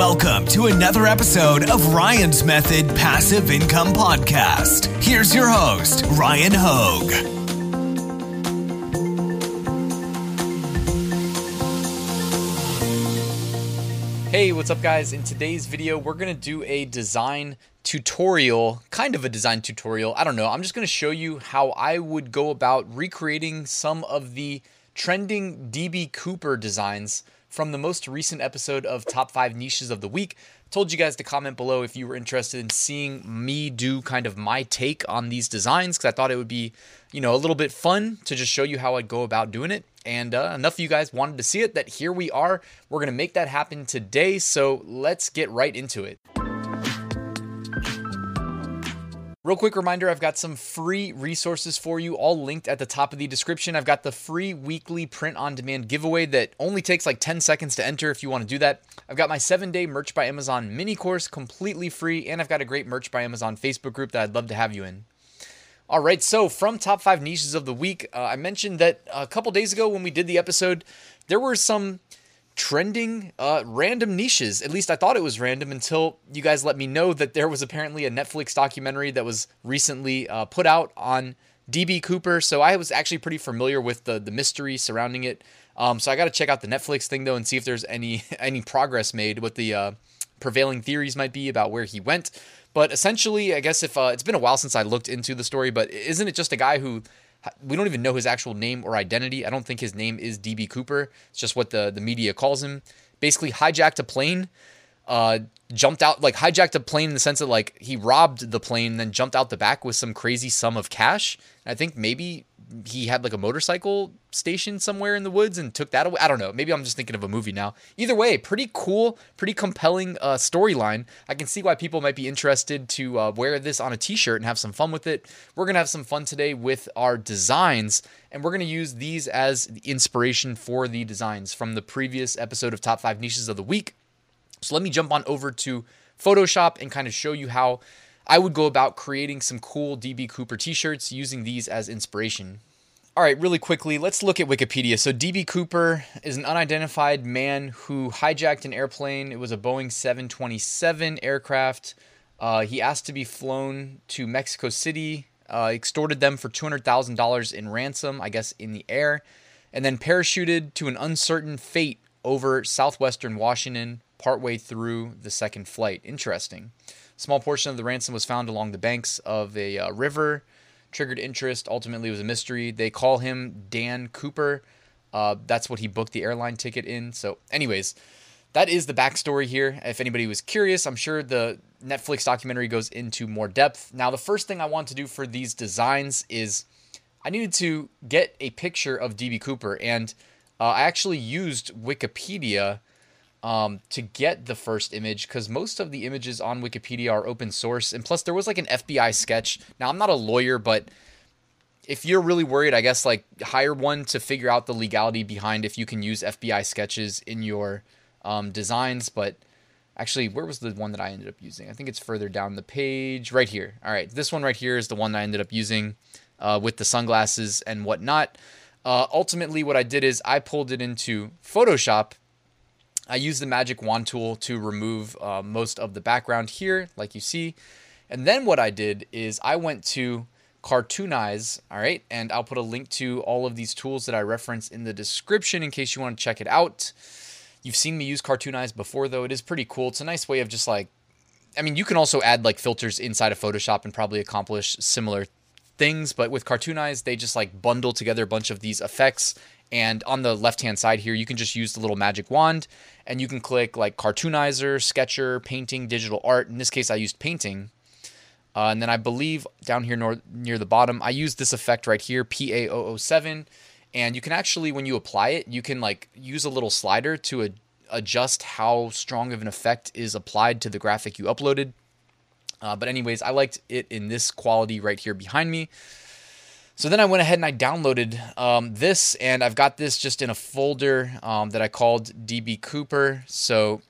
Welcome to another episode of Ryan's Method Passive Income Podcast. Here's your host, Ryan Hogue. Hey, what's up guys? In today's video, we're going to do a design tutorial, kind of a design tutorial. I don't know. I'm just going to show you how I would go about recreating some of the trending DB Cooper designs from the most recent episode of Top 5 Niches of the Week. Told you guys to comment below if you were interested in seeing me do kind of my take on these designs because I thought it would be, you know, a little bit fun to just show you how I'd go about doing it. And uh, enough of you guys wanted to see it that here we are. We're going to make that happen today. So let's get right into it. Real quick reminder I've got some free resources for you, all linked at the top of the description. I've got the free weekly print on demand giveaway that only takes like 10 seconds to enter if you want to do that. I've got my seven day Merch by Amazon mini course completely free, and I've got a great Merch by Amazon Facebook group that I'd love to have you in. All right, so from top five niches of the week, uh, I mentioned that a couple days ago when we did the episode, there were some trending uh, random niches. At least I thought it was random until you guys let me know that there was apparently a Netflix documentary that was recently uh, put out on DB Cooper. So I was actually pretty familiar with the the mystery surrounding it. Um, so I got to check out the Netflix thing though and see if there's any any progress made. What the uh, prevailing theories might be about where he went. But essentially, I guess if uh, it's been a while since I looked into the story, but isn't it just a guy who we don't even know his actual name or identity. I don't think his name is DB Cooper. It's just what the, the media calls him. Basically, hijacked a plane, uh, jumped out, like hijacked a plane in the sense that like he robbed the plane, then jumped out the back with some crazy sum of cash. I think maybe he had like a motorcycle station somewhere in the woods and took that away. I don't know. Maybe I'm just thinking of a movie now. Either way, pretty cool, pretty compelling uh, storyline. I can see why people might be interested to uh, wear this on a t-shirt and have some fun with it. We're gonna have some fun today with our designs, and we're gonna use these as the inspiration for the designs from the previous episode of Top Five Niches of the Week. So let me jump on over to Photoshop and kind of show you how I would go about creating some cool DB Cooper t-shirts using these as inspiration. All right, really quickly, let's look at Wikipedia. So, DB Cooper is an unidentified man who hijacked an airplane. It was a Boeing 727 aircraft. Uh, he asked to be flown to Mexico City, uh, extorted them for $200,000 in ransom, I guess, in the air, and then parachuted to an uncertain fate over southwestern Washington partway through the second flight. Interesting. Small portion of the ransom was found along the banks of a uh, river triggered interest. Ultimately, was a mystery. They call him Dan Cooper. Uh, that's what he booked the airline ticket in. So, anyways, that is the backstory here. If anybody was curious, I'm sure the Netflix documentary goes into more depth. Now, the first thing I want to do for these designs is I needed to get a picture of DB Cooper, and uh, I actually used Wikipedia um, to get the first image because most of the images on Wikipedia are open source. And plus, there was like an FBI sketch. Now, I'm not a lawyer, but if you're really worried, I guess like hire one to figure out the legality behind if you can use FBI sketches in your um, designs. But actually, where was the one that I ended up using? I think it's further down the page, right here. All right, this one right here is the one I ended up using uh, with the sunglasses and whatnot. Uh, ultimately, what I did is I pulled it into Photoshop I use the magic wand tool to remove uh, most of the background here, like you see. And then what I did is I went to Cartoonize, all right, and I'll put a link to all of these tools that I reference in the description in case you want to check it out. You've seen me use Cartoonize before, though. It is pretty cool. It's a nice way of just like, I mean, you can also add like filters inside of Photoshop and probably accomplish similar things, but with Cartoonize, they just like bundle together a bunch of these effects and on the left hand side here, you can just use the little magic wand and you can click like Cartoonizer, Sketcher, Painting, Digital Art. In this case, I used Painting. Uh, and then I believe down here nor- near the bottom, I use this effect right here, PA007. And you can actually, when you apply it, you can like use a little slider to a- adjust how strong of an effect is applied to the graphic you uploaded. Uh, but anyways, I liked it in this quality right here behind me. So then I went ahead and I downloaded um, this, and I've got this just in a folder um, that I called DB Cooper. So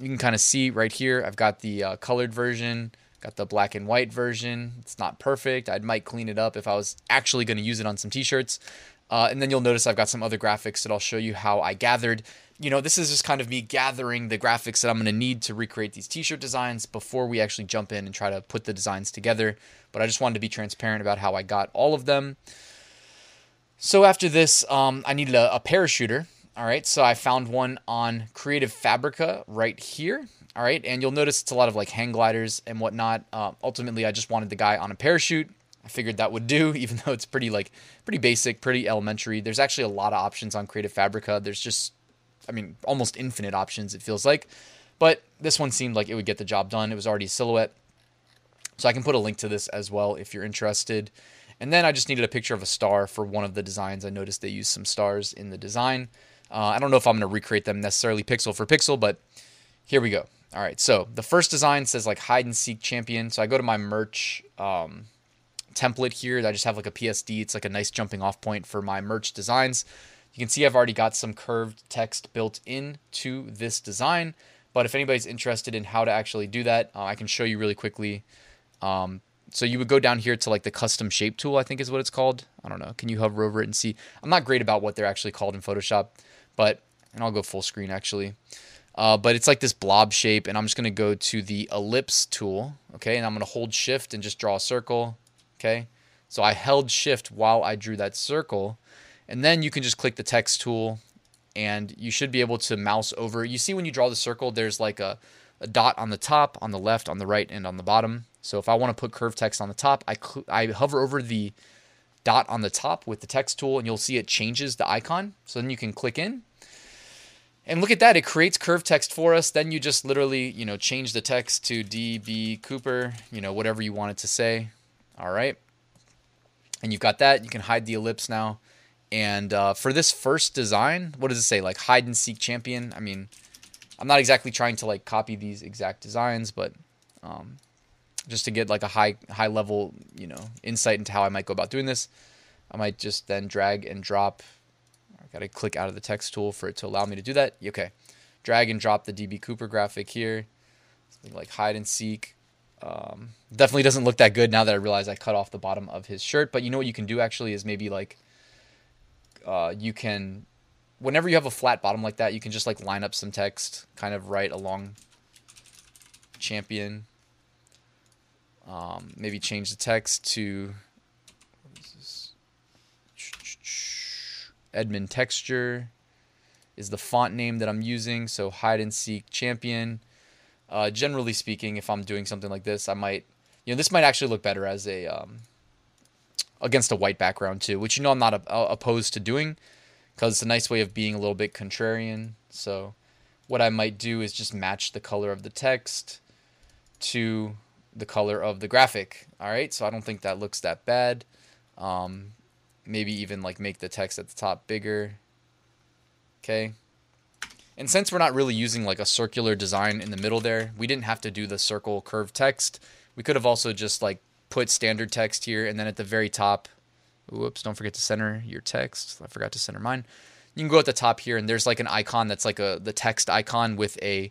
you can kind of see right here, I've got the uh, colored version, got the black and white version. It's not perfect. I might clean it up if I was actually going to use it on some t-shirts. Uh, and then you'll notice I've got some other graphics that I'll show you how I gathered you know, this is just kind of me gathering the graphics that I'm going to need to recreate these t-shirt designs before we actually jump in and try to put the designs together. But I just wanted to be transparent about how I got all of them. So after this, um, I needed a, a parachuter. All right, so I found one on Creative Fabrica right here. All right, and you'll notice it's a lot of like hang gliders and whatnot. Uh, ultimately, I just wanted the guy on a parachute. I figured that would do, even though it's pretty like pretty basic, pretty elementary. There's actually a lot of options on Creative Fabrica. There's just, I mean, almost infinite options. It feels like, but this one seemed like it would get the job done. It was already silhouette, so I can put a link to this as well if you're interested. And then I just needed a picture of a star for one of the designs. I noticed they used some stars in the design. Uh, I don't know if I'm going to recreate them necessarily pixel for pixel, but here we go. All right, so the first design says like hide and seek champion. So I go to my merch um, template here. I just have like a PSD. It's like a nice jumping off point for my merch designs. You can see I've already got some curved text built into this design. But if anybody's interested in how to actually do that, uh, I can show you really quickly. Um, so you would go down here to like the custom shape tool, I think is what it's called. I don't know. Can you hover over it and see? I'm not great about what they're actually called in Photoshop, but and I'll go full screen actually. Uh, but it's like this blob shape, and I'm just going to go to the ellipse tool, okay? And I'm going to hold shift and just draw a circle, okay? So I held shift while I drew that circle, and then you can just click the text tool, and you should be able to mouse over. You see when you draw the circle, there's like a, a dot on the top, on the left, on the right, and on the bottom. So if I want to put curved text on the top, I, I hover over the dot on the top with the text tool, and you'll see it changes the icon. So then you can click in, and look at that, it creates curved text for us. Then you just literally, you know, change the text to DB Cooper, you know, whatever you want it to say. All right. And you've got that. You can hide the ellipse now. And uh, for this first design, what does it say? Like hide and seek champion. I mean, I'm not exactly trying to like copy these exact designs, but um, just to get like a high high level, you know, insight into how I might go about doing this, I might just then drag and drop I Got to click out of the text tool for it to allow me to do that. Okay. Drag and drop the DB Cooper graphic here. Something like hide and seek. Um, definitely doesn't look that good now that I realize I cut off the bottom of his shirt. But you know what you can do actually is maybe like uh, you can, whenever you have a flat bottom like that, you can just like line up some text kind of right along champion. Um, maybe change the text to Edmund Texture is the font name that I'm using. So hide and seek champion. Uh, generally speaking, if I'm doing something like this, I might, you know, this might actually look better as a um, against a white background too, which you know I'm not a, a, opposed to doing because it's a nice way of being a little bit contrarian. So what I might do is just match the color of the text to the color of the graphic. All right, so I don't think that looks that bad. Um, maybe even like make the text at the top bigger. Okay. And since we're not really using like a circular design in the middle there, we didn't have to do the circle curved text. We could have also just like put standard text here and then at the very top, whoops, don't forget to center your text. I forgot to center mine. You can go at the top here and there's like an icon that's like a the text icon with a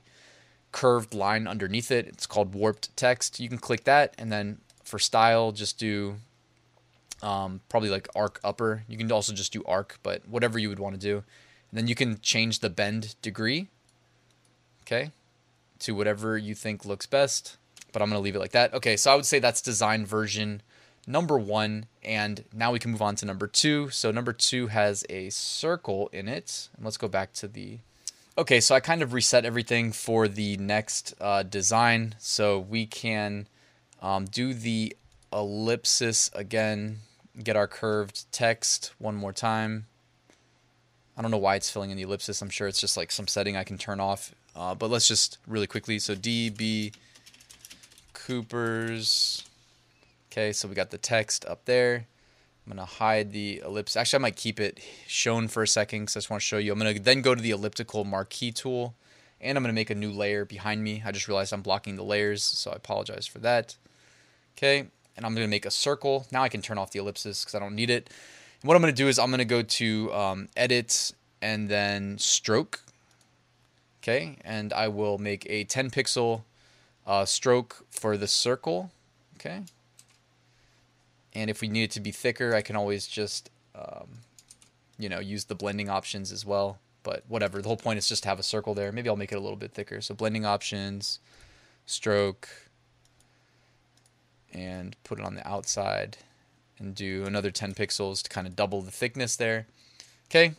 curved line underneath it. It's called warped text. You can click that and then for style just do um, probably like arc upper. You can also just do arc, but whatever you would want to do. And then you can change the bend degree, okay, to whatever you think looks best. But I'm going to leave it like that. Okay, so I would say that's design version number one. And now we can move on to number two. So number two has a circle in it. And let's go back to the Okay, so I kind of reset everything for the next uh, design. So we can um, do the ellipsis again get our curved text one more time. I don't know why it's filling in the ellipsis. I'm sure it's just like some setting I can turn off. Uh, but let's just really quickly. So DB Coopers. Okay, so we got the text up there. I'm to hide the ellipse. Actually, I might keep it shown for a second because I just want to show you. I'm to then go to the elliptical marquee tool and I'm to make a new layer behind me. I just realized I'm blocking the layers, so I apologize for that. Okay, and I'm to make a circle. Now I can turn off the ellipsis because I don't need it. And what I'm to do is I'm to go to um, edit and then stroke. Okay, and I will make a 10 pixel uh, stroke for the circle. Okay. And if we need it to be thicker, I can always just, um, you know, use the blending options as well. but whatever. The whole point is just to have a circle there. Maybe I'll make it a little bit thicker. So blending options, stroke, and put it on the outside and do another 10 pixels to kind of double the thickness there. Okay,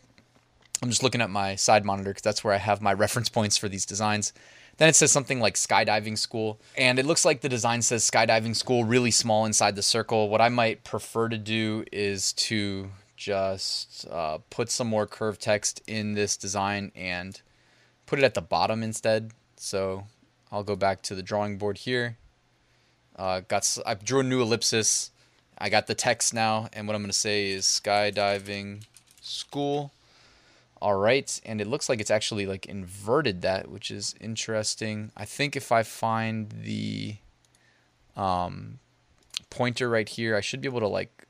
I'm just looking at my side monitor because that's where I have my reference points for these designs. Then it says something like skydiving school, and it looks like the design says skydiving school really small inside the circle. What I might prefer to do is to just uh, put some more curved text in this design and put it at the bottom instead. So I'll go back to the drawing board here. Uh, got I drew a new ellipsis. I got the text now, and what I'm going to say is skydiving school. All right, and it looks like it's actually like inverted that, which is interesting. I think if I find the um, pointer right here, I should be able to like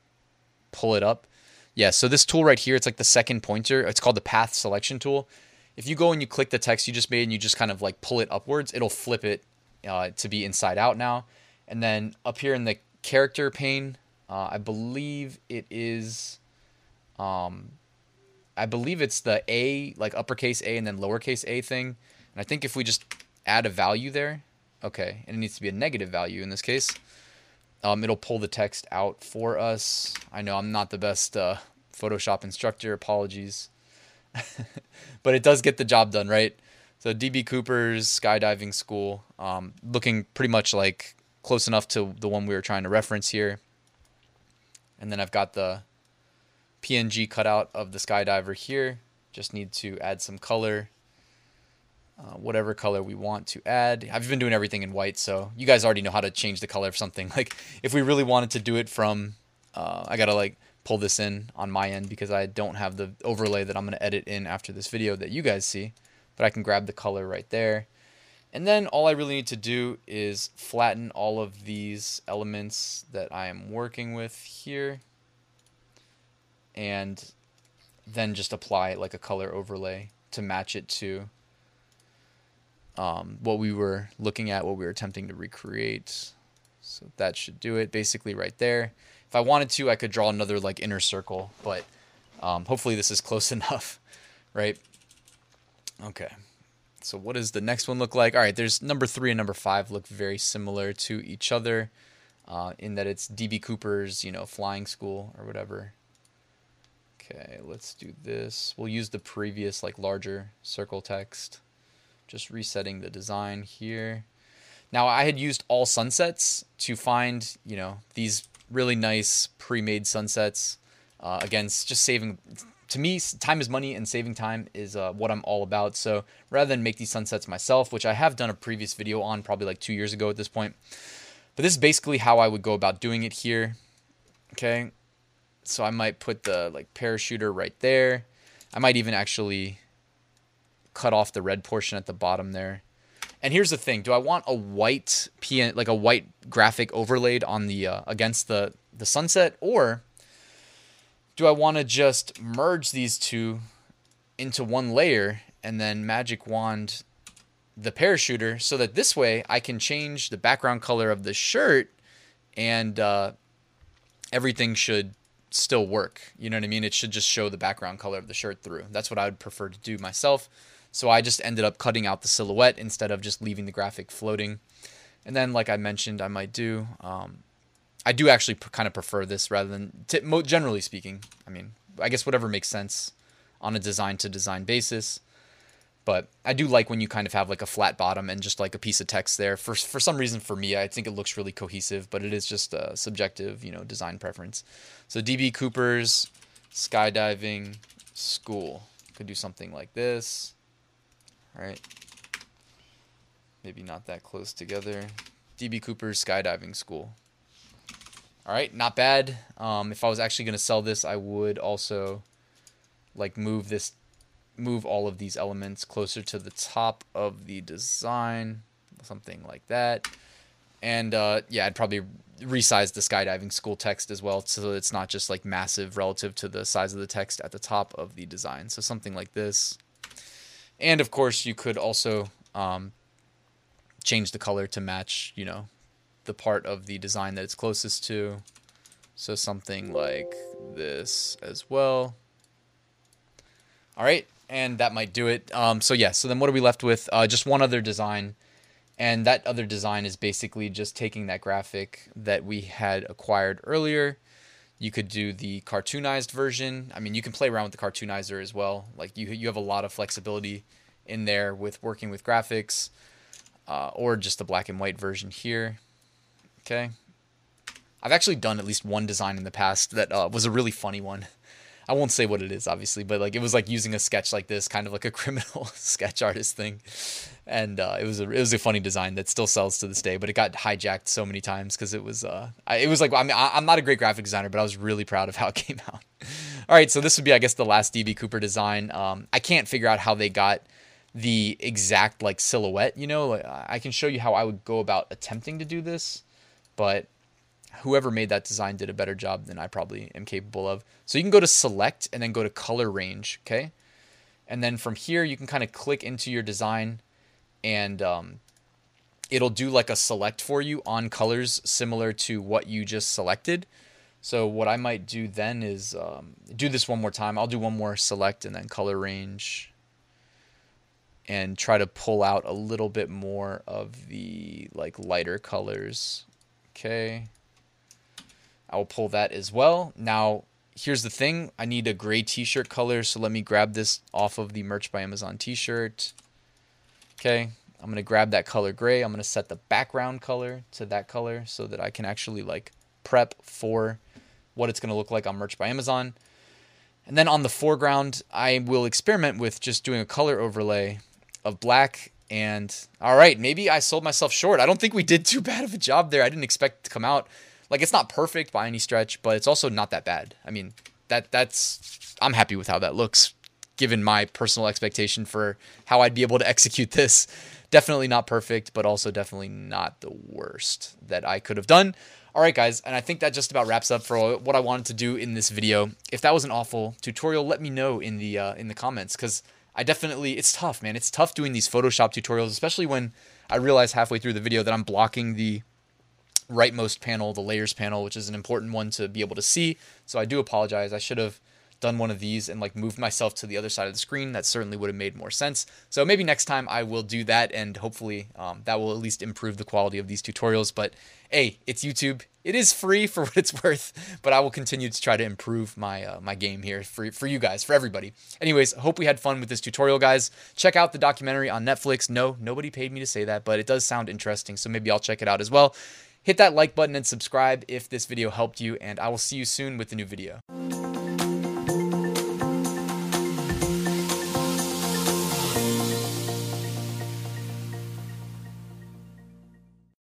pull it up. Yeah, so this tool right here, it's like the second pointer. It's called the path selection tool. If you go and you click the text you just made and you just kind of like pull it upwards, it'll flip it uh, to be inside out now. And then up here in the character pane, uh, I believe it is um, I believe it's the A, like uppercase A and then lowercase a thing. And I think if we just add a value there, okay, and it needs to be a negative value in this case, um, it'll pull the text out for us. I know I'm not the best uh, Photoshop instructor, apologies. but it does get the job done, right? So DB Cooper's skydiving school, um, looking pretty much like close enough to the one we were trying to reference here. And then I've got the PNG cutout of the skydiver here. Just need to add some color, uh, whatever color we want to add. I've been doing everything in white, so you guys already know how to change the color of something. Like if we really wanted to do it from, uh, I gotta like pull this in on my end because I don't have the overlay that I'm gonna edit in after this video that you guys see, but I can grab the color right there. And then all I really need to do is flatten all of these elements that I am working with here and then just apply like a color overlay to match it to um, what we were looking at, what we were attempting to recreate. So that should do it basically right there. If I wanted to, I could draw another like inner circle, but um, hopefully this is close enough, right? Okay. So what does the next one look like? All right, there's number three and number five look very similar to each other uh, in that it's DB Cooper's, you know, flying school or whatever. Okay, let's do this. We'll use the previous like larger circle text. Just resetting the design here. Now I had used all sunsets to find, you know, these really nice pre-made sunsets. Uh, again, just saving, to me, time is money and saving time is uh, what I'm all about. So rather than make these sunsets myself, which I have done a previous video on probably like two years ago at this point, but this is basically how I would go about doing it here. Okay, so I might put the like parachuter right there. I might even actually cut off the red portion at the bottom there. And here's the thing: Do I want a white PN, like a white graphic overlaid on the uh, against the the sunset, or do I want to just merge these two into one layer and then magic wand the parachuter so that this way I can change the background color of the shirt and uh, everything should still work. You know what I mean? It should just show the background color of the shirt through. That's what I would prefer to do myself. So I just ended up cutting out the silhouette instead of just leaving the graphic floating. And then, like I mentioned, I might do. Um, I do actually kind of prefer this rather than, t- generally speaking. I mean, I guess whatever makes sense on a design to design basis. But I do like when you kind of have like a flat bottom and just like a piece of text there. For for some reason, for me, I think it looks really cohesive, but it is just a subjective, you know, design preference. So DB Cooper's skydiving school could do something like this. All right. Maybe not that close together. DB Cooper's skydiving school. All right, not bad. Um, if I was actually going to sell this, I would also like move this move all of these elements closer to the top of the design, something like that. And uh, yeah, I'd probably resize the skydiving school text as well so it's not just like massive relative to the size of the text at the top of the design. So something like this. And of course, you could also um, change the color to match, you know, the part of the design that it's closest to. So something like this as well. All right, and that might do it. Um, so yeah, so then what are we left with? Uh, just one other design, and that other design is basically just taking that graphic that we had acquired earlier. You could do the cartoonized version. I mean, you can play around with the cartoonizer as well. Like you, you have a lot of flexibility in there with working with graphics, uh, or just the black and white version here. Okay. I've actually done at least one design in the past that uh, was a really funny one. I won't say what it is, obviously, but like it was like using a sketch like this, kind of like a criminal sketch artist thing, and uh, it was a it was a funny design that still sells to this day. But it got hijacked so many times because it was uh I, it was like I mean I, I'm not a great graphic designer, but I was really proud of how it came out. All right, so this would be I guess the last DB Cooper design. Um, I can't figure out how they got the exact like silhouette. You know, like, I can show you how I would go about attempting to do this, but whoever made that design did a better job than I probably am capable of. So you can go to select and then go to color range, okay? And then from here, you can kind of click into your design and um, it'll do like a select for you on colors similar to what you just selected. So what I might do then is um, do this one more time. I'll do one more select and then color range and try to pull out a little bit more of the like lighter colors. Okay. I will pull that as well. Now, here's the thing. I need a gray t-shirt color, so let me grab this off of the Merch by Amazon t-shirt. Okay, I'm going to grab that color gray. I'm going to set the background color to that color so that I can actually like prep for what it's going to look like on Merch by Amazon. And then on the foreground, I will experiment with just doing a color overlay of black and all right, maybe I sold myself short. I don't think we did too bad of a job there. I didn't expect to come out like it's not perfect by any stretch, but it's also not that bad. I mean, that that's I'm happy with how that looks given my personal expectation for how I'd be able to execute this. Definitely not perfect, but also definitely not the worst that I could have done. All right, guys, and I think that just about wraps up for what I wanted to do in this video. If that was an awful tutorial, let me know in the uh, in the comments because I definitely it's tough, man. It's tough doing these Photoshop tutorials, especially when I realize halfway through the video that I'm blocking the rightmost panel, the layers panel, which is an important one to be able to see. So I do apologize. I should have done one of these and like moved myself to the other side of the screen. That certainly would have made more sense. So maybe next time I will do that and hopefully um, that will at least improve the quality of these tutorials. But hey, it's YouTube. It is free for what it's worth, but I will continue to try to improve my uh, my game here for, for you guys, for everybody. Anyways, hope we had fun with this tutorial, guys. Check out the documentary on Netflix. No, nobody paid me to say that, but it does sound interesting, so maybe I'll check it out as well. Hit that like button and subscribe if this video helped you, and I will see you soon with a new video.